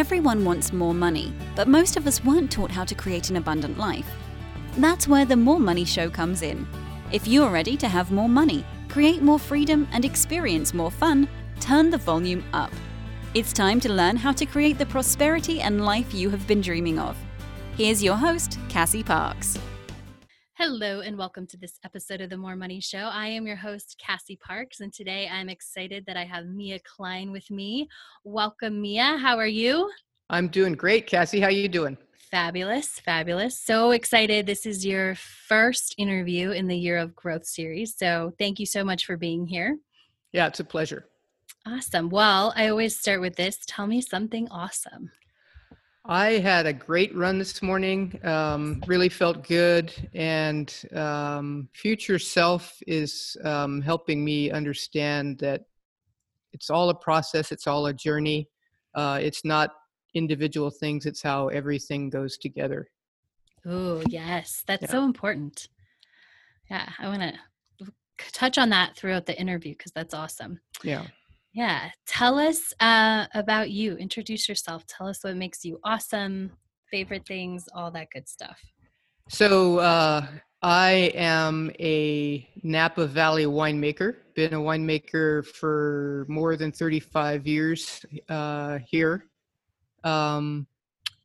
Everyone wants more money, but most of us weren't taught how to create an abundant life. That's where the More Money Show comes in. If you're ready to have more money, create more freedom, and experience more fun, turn the volume up. It's time to learn how to create the prosperity and life you have been dreaming of. Here's your host, Cassie Parks. Hello, and welcome to this episode of the More Money Show. I am your host, Cassie Parks, and today I'm excited that I have Mia Klein with me. Welcome, Mia. How are you? I'm doing great, Cassie. How are you doing? Fabulous, fabulous. So excited. This is your first interview in the Year of Growth series. So thank you so much for being here. Yeah, it's a pleasure. Awesome. Well, I always start with this. Tell me something awesome. I had a great run this morning. Um, really felt good, and um, future self is um, helping me understand that it's all a process. It's all a journey. Uh, it's not individual things. It's how everything goes together. Oh yes, that's yeah. so important. Yeah, I want to touch on that throughout the interview because that's awesome. Yeah. Yeah. Tell us uh, about you. Introduce yourself. Tell us what makes you awesome, favorite things, all that good stuff. So, uh, I am a Napa Valley winemaker. Been a winemaker for more than 35 years uh, here. Um,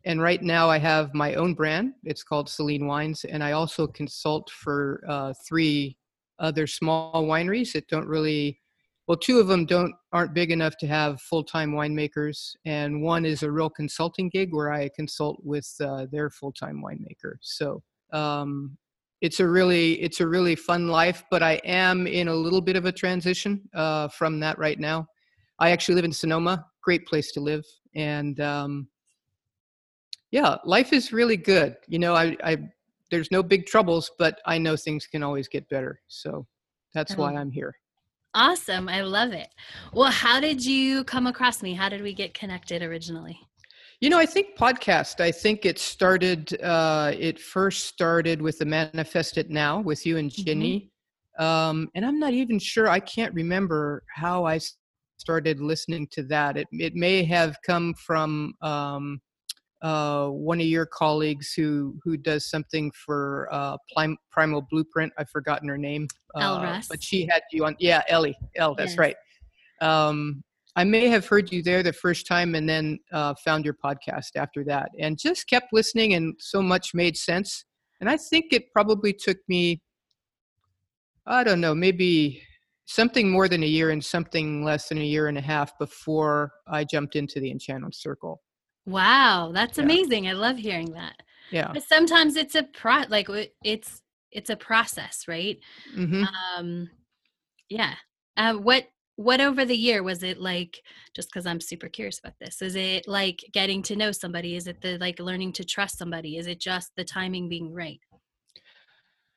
and right now I have my own brand. It's called Selene Wines. And I also consult for uh, three other small wineries that don't really well two of them don't aren't big enough to have full-time winemakers and one is a real consulting gig where i consult with uh, their full-time winemaker. So um, it's a really it's a really fun life but i am in a little bit of a transition uh, from that right now. I actually live in sonoma great place to live and um, yeah life is really good. You know I, I there's no big troubles but i know things can always get better. So that's why i'm here Awesome. I love it. Well, how did you come across me? How did we get connected originally? You know, I think podcast. I think it started. Uh, it first started with the Manifest It Now with you and Jenny, mm-hmm. um, and I'm not even sure. I can't remember how I started listening to that. It it may have come from um, uh, one of your colleagues who who does something for uh, Prim- Primal Blueprint. I've forgotten her name, uh, but she had you on. Yeah, Ellie. Elle, that's yes. right. Um, I may have heard you there the first time, and then uh, found your podcast after that, and just kept listening, and so much made sense. And I think it probably took me, I don't know, maybe something more than a year and something less than a year and a half before I jumped into the Enchanted Circle. Wow, that's yeah. amazing. I love hearing that. Yeah. But sometimes it's a pro like it's it's a process, right? Mm-hmm. Um yeah. Uh, what what over the year was it like just because i'm super curious about this is it like getting to know somebody is it the like learning to trust somebody is it just the timing being right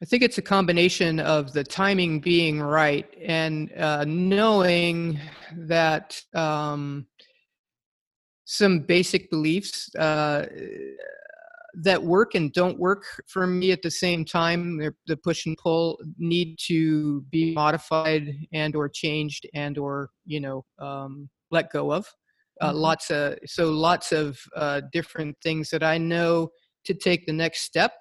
i think it's a combination of the timing being right and uh, knowing that um, some basic beliefs uh, that work and don't work for me at the same time. The push and pull need to be modified and or changed and or you know um, let go of. Uh, mm-hmm. lots of so lots of uh, different things that i know to take the next step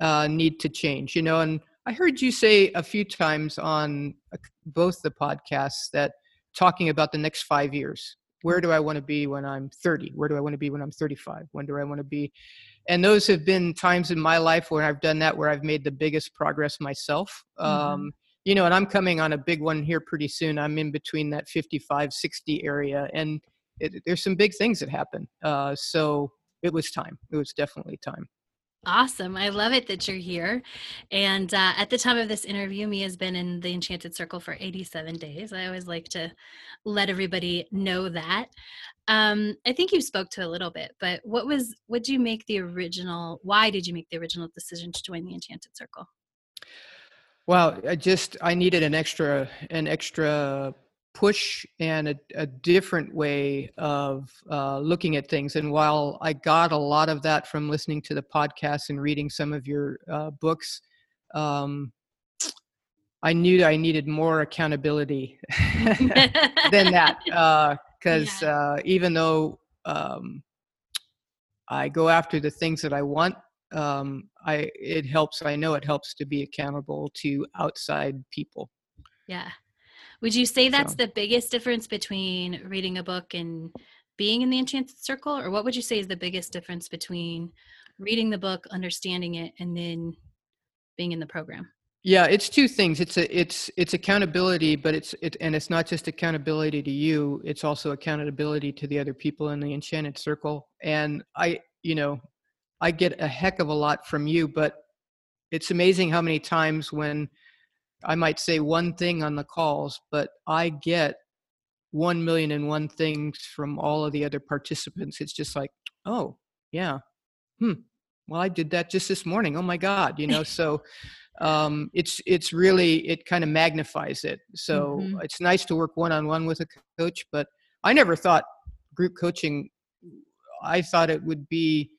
uh, need to change you know and i heard you say a few times on uh, both the podcasts that talking about the next five years where do I want to be when I'm 30? Where do I want to be when I'm 35? When do I want to be? And those have been times in my life where I've done that, where I've made the biggest progress myself. Mm-hmm. Um, you know, and I'm coming on a big one here pretty soon. I'm in between that 55, 60 area, and it, there's some big things that happen. Uh, so it was time. It was definitely time. Awesome. I love it that you're here. And uh, at the time of this interview, Mia has been in the Enchanted Circle for 87 days. I always like to let everybody know that. Um, I think you spoke to a little bit, but what was, what did you make the original, why did you make the original decision to join the Enchanted Circle? Well, I just, I needed an extra, an extra push and a, a different way of uh, looking at things. And while I got a lot of that from listening to the podcast and reading some of your uh, books, um, I knew I needed more accountability than that. Because uh, yeah. Uh, even though um, I go after the things that I want, um, I it helps. I know it helps to be accountable to outside people. Yeah. Would you say that's So- the biggest difference between reading a book and being in the Enchanted Circle? Or what would you say is the biggest difference between reading the book, understanding it, and then being in the program? Yeah, it's two things. It's a it's it's accountability, but it's it and it's not just accountability to you. It's also accountability to the other people in the enchanted circle. And I, you know, I get a heck of a lot from you, but it's amazing how many times when I might say one thing on the calls, but I get one million and one things from all of the other participants. It's just like, oh yeah, hmm. Well, I did that just this morning. Oh my God, you know. So um, it's it's really it kind of magnifies it. So Mhm. it's nice to work one on one with a coach, but I never thought group coaching. I thought it would be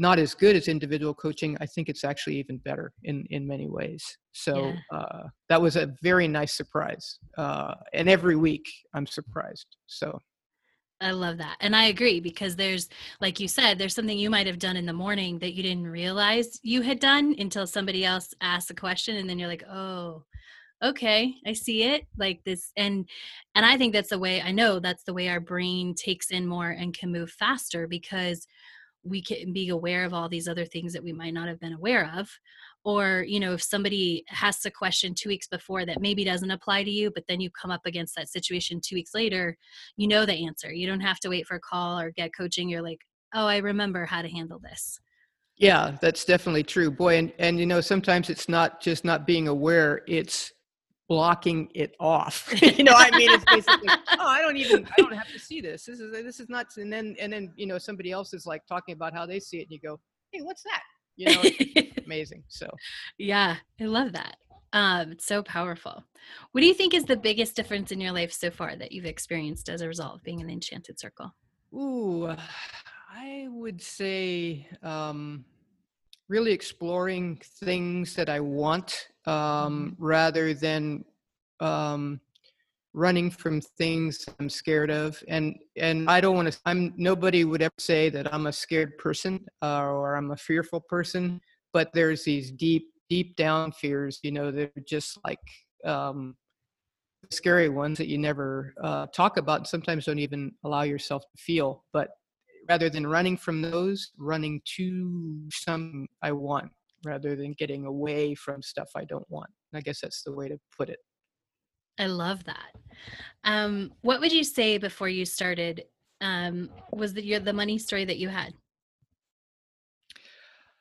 not as good as individual coaching. I think it's actually even better in in many ways. So uh, that was a very nice surprise. Uh, and every week I'm surprised. So I love that. And I agree because there's, like you said, there's something you might have done in the morning that you didn't realize you had done until somebody else asked a question. And then you're like, oh, okay, I see it like this. And, and I think that's the way I know that's the way our brain takes in more and can move faster because we can be aware of all these other things that we might not have been aware of or you know if somebody has a question two weeks before that maybe doesn't apply to you but then you come up against that situation two weeks later you know the answer. You don't have to wait for a call or get coaching. You're like oh i remember how to handle this. Yeah, that's definitely true. Boy, and, and you know, sometimes it's not just not being aware, it's blocking it off. you know, I mean it's basically, oh, I don't even I don't have to see this. This is this is nuts. And then and then, you know, somebody else is like talking about how they see it and you go, Hey, what's that? You know, it's amazing. So yeah i love that um it's so powerful what do you think is the biggest difference in your life so far that you've experienced as a result of being in the enchanted circle Ooh, I would say um, really exploring things that I want um, rather than um, running from things I'm scared of. And and I don't want to. I'm nobody would ever say that I'm a scared person uh, or I'm a fearful person. But there's these deep, deep down fears. You know, they're just like. Um, scary ones that you never uh, talk about and sometimes don't even allow yourself to feel but rather than running from those running to some i want rather than getting away from stuff i don't want i guess that's the way to put it I love that. Um, what would you say before you started? Um, was the your the money story that you had?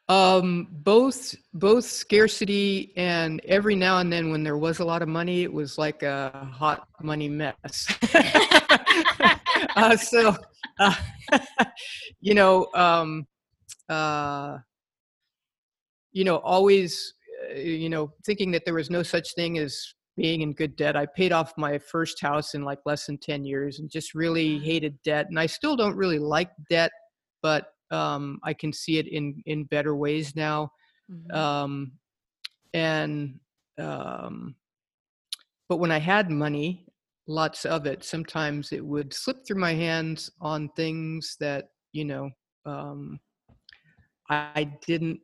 um both both scarcity and every now and then when there was a lot of money it was like a hot money mess uh, so uh, you know um uh you know always uh, you know thinking that there was no such thing as being in good debt i paid off my first house in like less than 10 years and just really hated debt and i still don't really like debt but um i can see it in in better ways now um and um but when i had money lots of it sometimes it would slip through my hands on things that you know um I didn't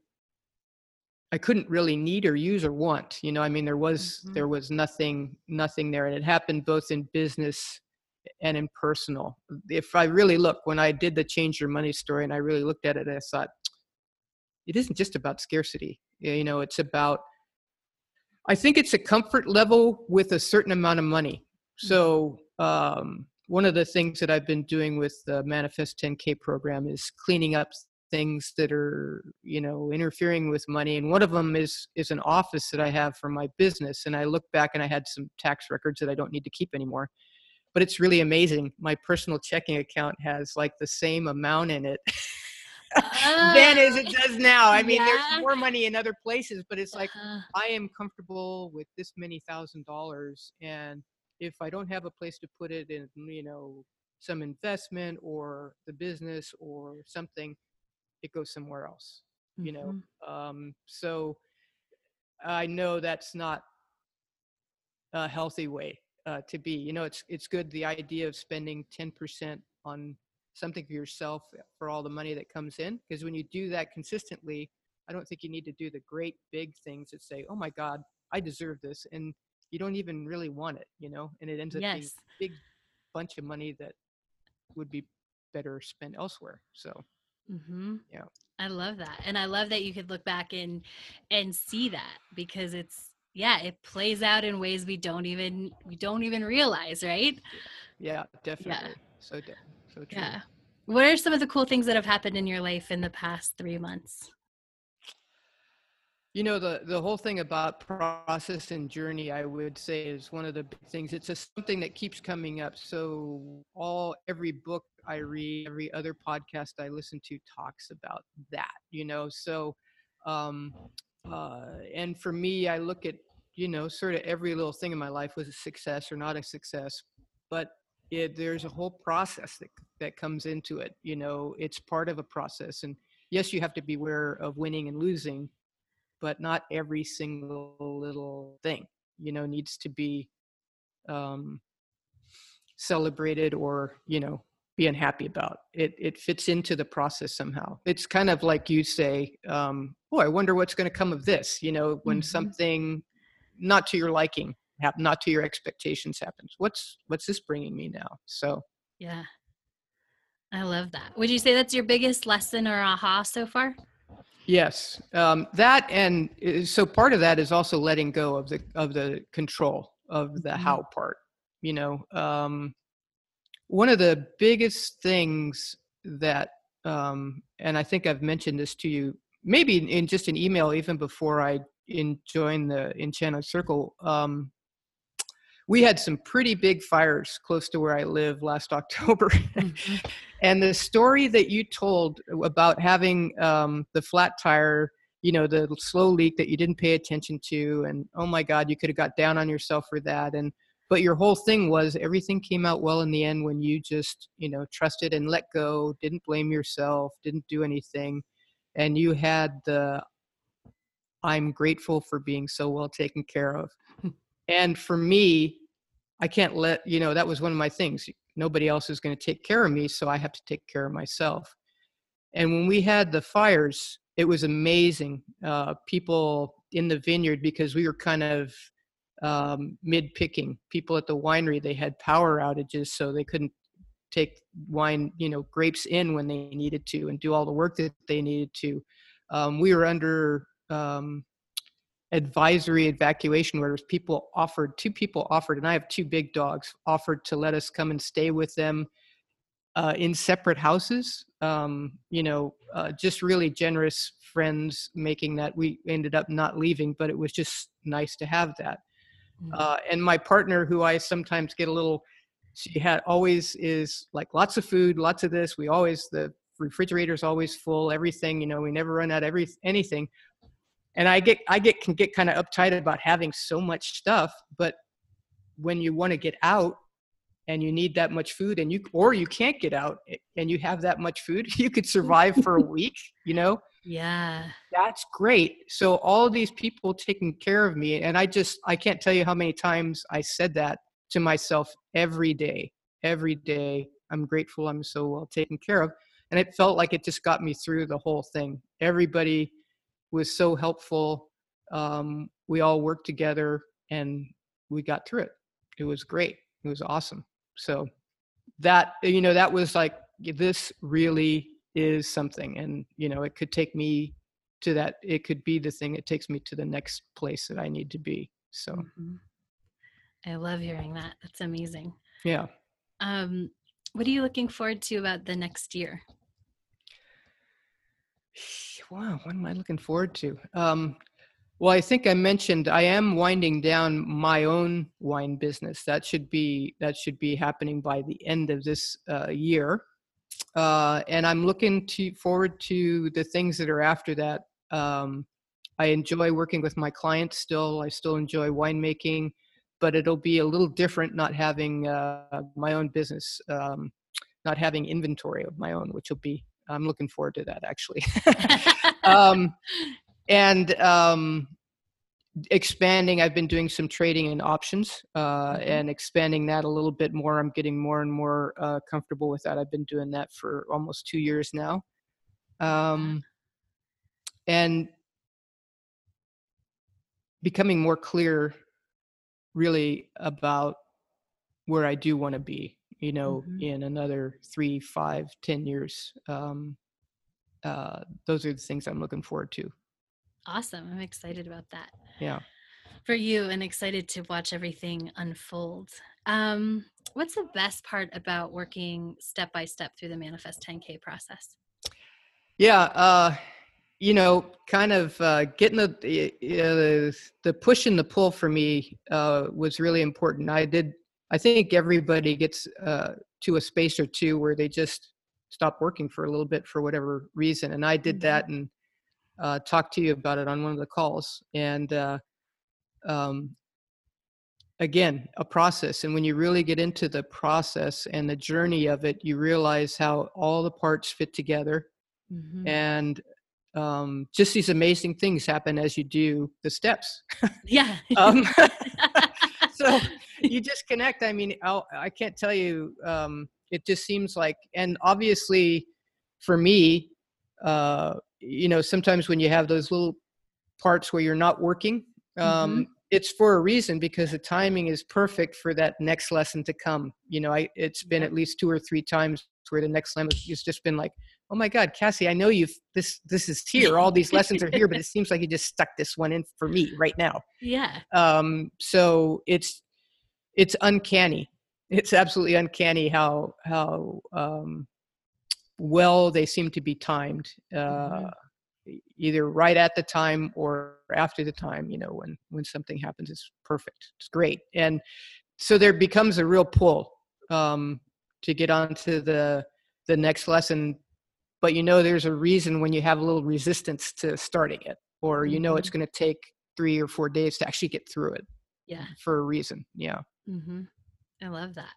i couldn't really need or use or want you know i mean there was Mhm. there was nothing nothing there and it happened both in business and in personal. If i really look when i did the change your money story and i really looked at it i thought it isn't just about scarcity you know it's about i think it's a comfort level with a certain amount of money. So um, one of the things that i've been doing with the manifest 10k program is cleaning up things that are you know interfering with money and one of them is is an office that i have for my business and i look back and i had some tax records that i don't need to keep anymore but it's really amazing. My personal checking account has like the same amount in it then as it does now. I mean Yeah. there's more money in other places but it's like Uh, I am comfortable with this many thousand dollars, and if I don't have a place to put it in, you know, some investment or the business or something, it goes somewhere else. You know, mhm. um, so I know that's not a healthy way uh, to be. You know, it's it's good the idea of spending ten percent on something for yourself for all the money that comes in. Because when you do that consistently, I don't think you need to do the great big things that say, "Oh my God, I deserve this," and you don't even really want it, you know. And it ends up being a big bunch of money that would be better spent elsewhere. So hmm Yeah. I love that. And I love that you could look back and and see that because it's yeah, it plays out in ways we don't even we don't even realize, right? yeah, definitely. So de- so true. Yeah. What are some of the cool things that have happened in your life in the past 3 months? You know, the, the whole thing about process and journey, I would say, is one of the big things. It's just something that keeps coming up. So, all every book I read, every other podcast I listen to talks about that, you know. So, um, uh, and for me, I look at, you know, sort of every little thing in my life was a success or not a success, but it, there's a whole process that, that comes into it. You know, it's part of a process. And yes, you have to be aware of winning and losing but not every single little thing you know needs to be um, celebrated or you know be unhappy about it it fits into the process somehow it's kind of like you say um, oh i wonder what's going to come of this you know when Mhm. something not to your liking hap- not to your expectations happens what's what's this bringing me now so Yeah. I love that. Would you say that's your biggest lesson or aha so far? Yes, um, that and uh, so part of that is also letting go of the of the control of the Mhm. how part. You know, um, one of the biggest things that, um, and I think I've mentioned this to you, maybe in, in just an email even before I in joined the in Enchanted Circle. Um, we had some pretty big fires close to where I live last October. Mhm. and the story that you told about having um, the flat tire you know the slow leak that you didn't pay attention to and oh my god you could have got down on yourself for that and but your whole thing was everything came out well in the end when you just you know trusted and let go didn't blame yourself didn't do anything and you had the i'm grateful for being so well taken care of and for me i can't let you know that was one of my things. Nobody else is going to take care of me so i have to take care of myself. And when we had the fires it was amazing uh, people in the vineyard because we were kind of um, mid picking people at the winery they had power outages so they couldn't take wine you know grapes in when they needed to and do all the work that they needed to. Um, we were under um, advisory evacuation orders people offered two people offered and i have two big dogs offered to let us come and stay with them uh, in separate houses. Um, you know uh, just really generous friends making that. We ended up not leaving but it was just nice to have that. Mm. uh, and my partner who i sometimes get a little she had always is like lots of food lots of this. We always the refrigerator's always full everything you know we never run out of every anything and i get i get can get kind of uptight about having so much stuff but when you want to get out and you need that much food and you or you can't get out and you have that much food you could survive for a week you know? Yeah. that's great. So all these people taking care of me and i just i can't tell you how many times i said that to myself every day every day. I'm grateful i'm so well taken care of and it felt like it just got me through the whole thing. Everybody was so helpful um, we all worked together and we got through it it was great it was awesome so that you know that was like this really is something and you know it could take me to that it could be the thing that takes me to the next place that i need to be so Mhm. I love hearing that. That's amazing. yeah Um, what are you looking forward to about the next year? wow what am i looking forward to? Um well i think i mentioned i am winding down my own wine business. That should be that should be happening by the end of this uh, year. Uh, and i'm looking to forward to the things that are after that. Um, i enjoy working with my clients still. I still enjoy winemaking but it'll be a little different not having uh, my own business um, not having inventory of my own which will be i'm looking forward to that actually. Um, and um, expanding i've been doing some trading in options uh, Mhm. and expanding that a little bit more. I'm getting more and more uh, comfortable with that. I've been doing that for almost two years now. Um, and becoming more clear really about where i do want to be you know Mhm. in another three five ten years um, uh, those are the things i'm looking forward to Awesome. I'm excited about that yeah for you and excited to watch everything unfold. Um, what's the best part about working step by step through the Manifest 10K process? Yeah, uh, you know, kind of uh, getting the uh, the push and the pull for me uh, was really important. I did. I think everybody gets uh, to a space or two where they just stop working for a little bit for whatever reason, and I did Mhm. that and uh, talked to you about it on one of the calls. And uh, um, again, a process. And when you really get into the process and the journey of it, you realize how all the parts fit together Mhm. and um, just these amazing things happen as you do the steps. Yeah. Um, so you just connect. I mean, I'll, I can't tell you. Um, it just seems like, and obviously, for me, uh, you know, sometimes when you have those little parts where you're not working, um, Mhm. it's for a reason because the timing is perfect for that next lesson to come. You know, I it's been at least two or three times where the next lesson has just been like, oh my God, Cassie, I know you've this this is here. All these lessons are here, but it seems like you just stuck this one in for me right now. yeah. Um, so it's it's uncanny. It's absolutely uncanny how how um, well they seem to be timed. Uh, Mhm. e- either right at the time or after the time you know when when something happens it's perfect it's great and so there becomes a real pull um to get on to the the next lesson but you know there's a reason when you have a little resistance to starting it or you know it's going to take three or four days to actually get through it Yeah. for a reason yeah hmm I love that.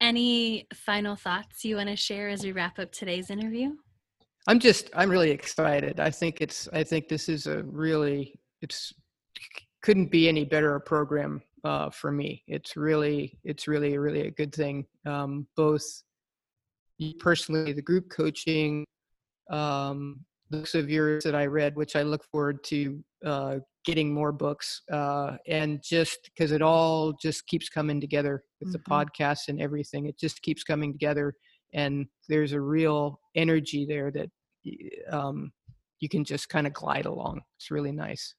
Any final thoughts you want to share as we wrap up today's interview? i'm just i'm really excited i think it's i think this is a really it's couldn't be any better a program uh, for me it's really it's really really a good thing um, both you personally the group coaching um, books of yours that i read which i look forward to uh, getting more books uh, and just because it all just keeps coming together with the Mhm. podcast and everything it just keeps coming together and there's a real energy there that um, you can just kind of glide along it's really nice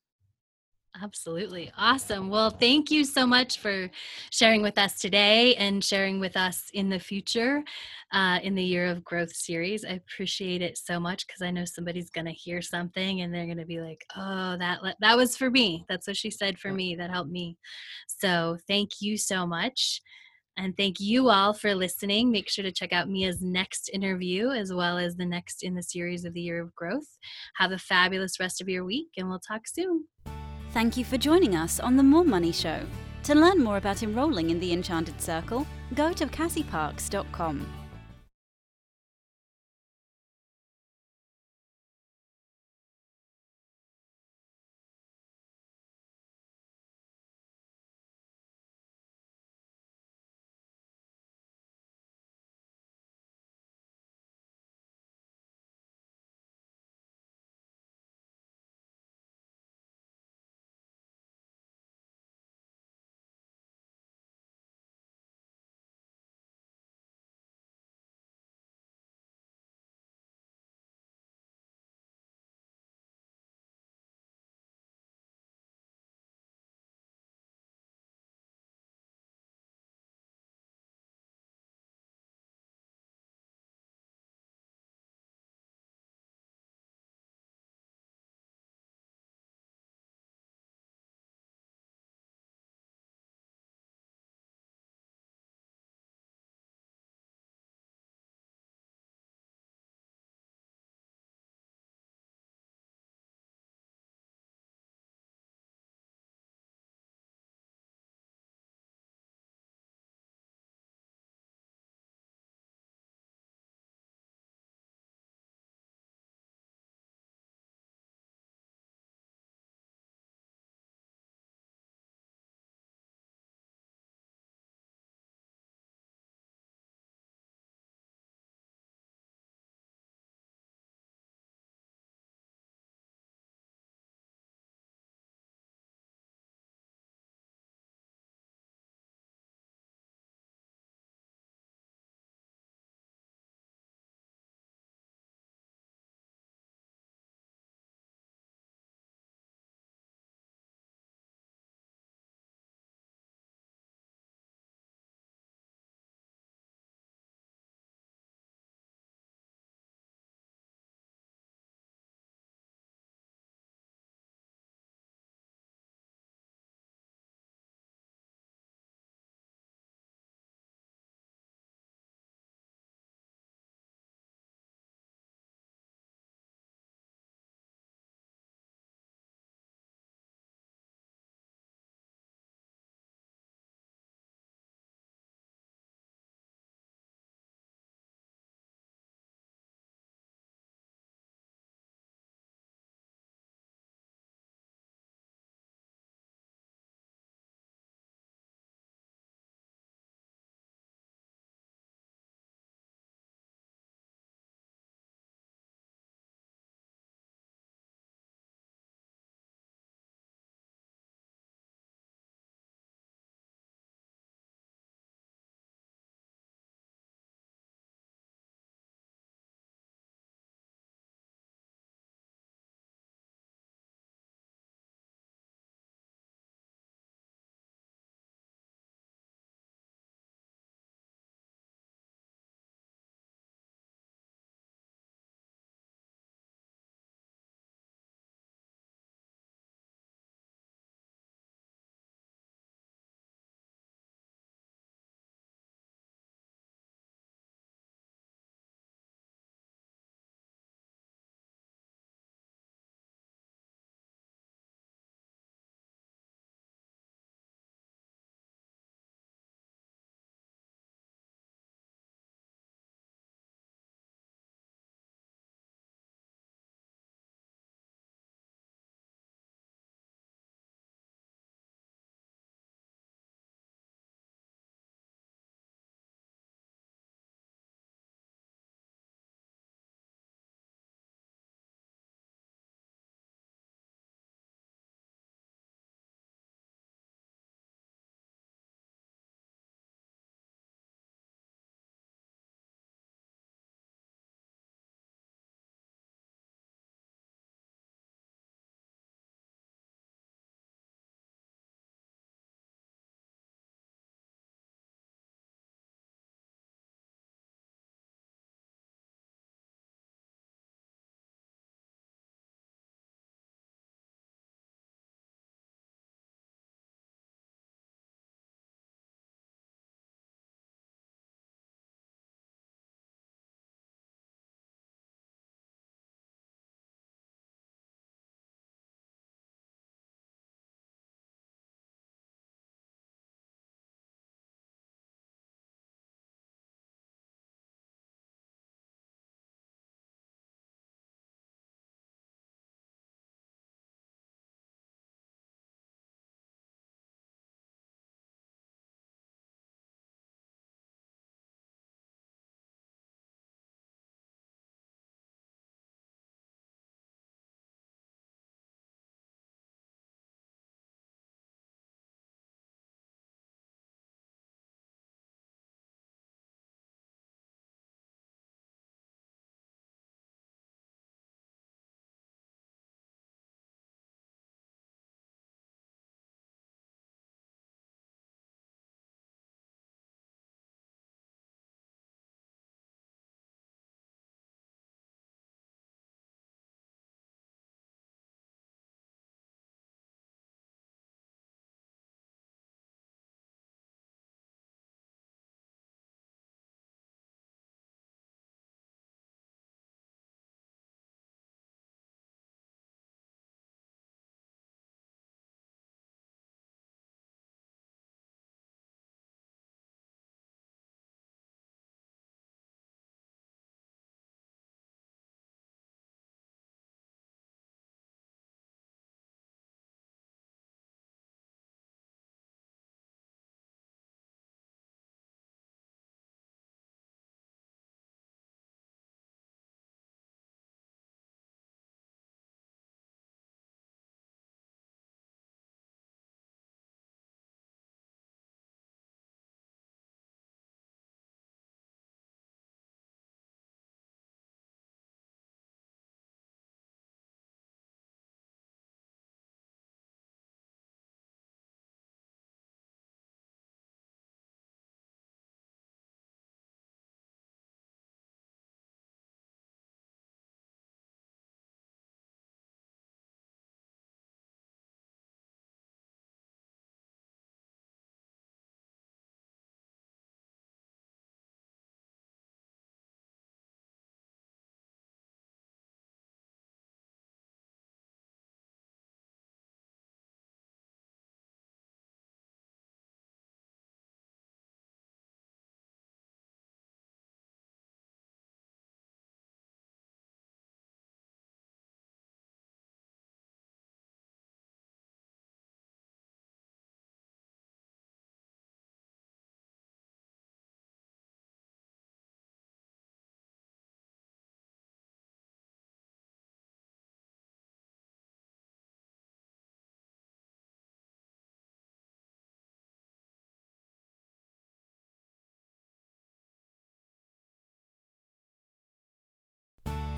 Absolutely. Awesome. Well, thank you so much for sharing with us today and sharing with us in the future uh, in the Year of Growth series. I appreciate it so much because I know somebody's going to hear something and they're going to be like, oh, that, that was for me. That's what she said for me. That helped me. So thank you so much. And thank you all for listening. Make sure to check out Mia's next interview as well as the next in the series of the Year of Growth. Have a fabulous rest of your week and we'll talk soon. Thank you for joining us on The More Money Show. To learn more about enrolling in the Enchanted Circle, go to cassieparks.com.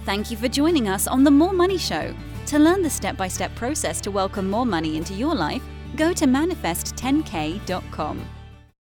Thank you for joining us on The More Money Show. To learn the step by step process to welcome more money into your life, go to manifest10k.com.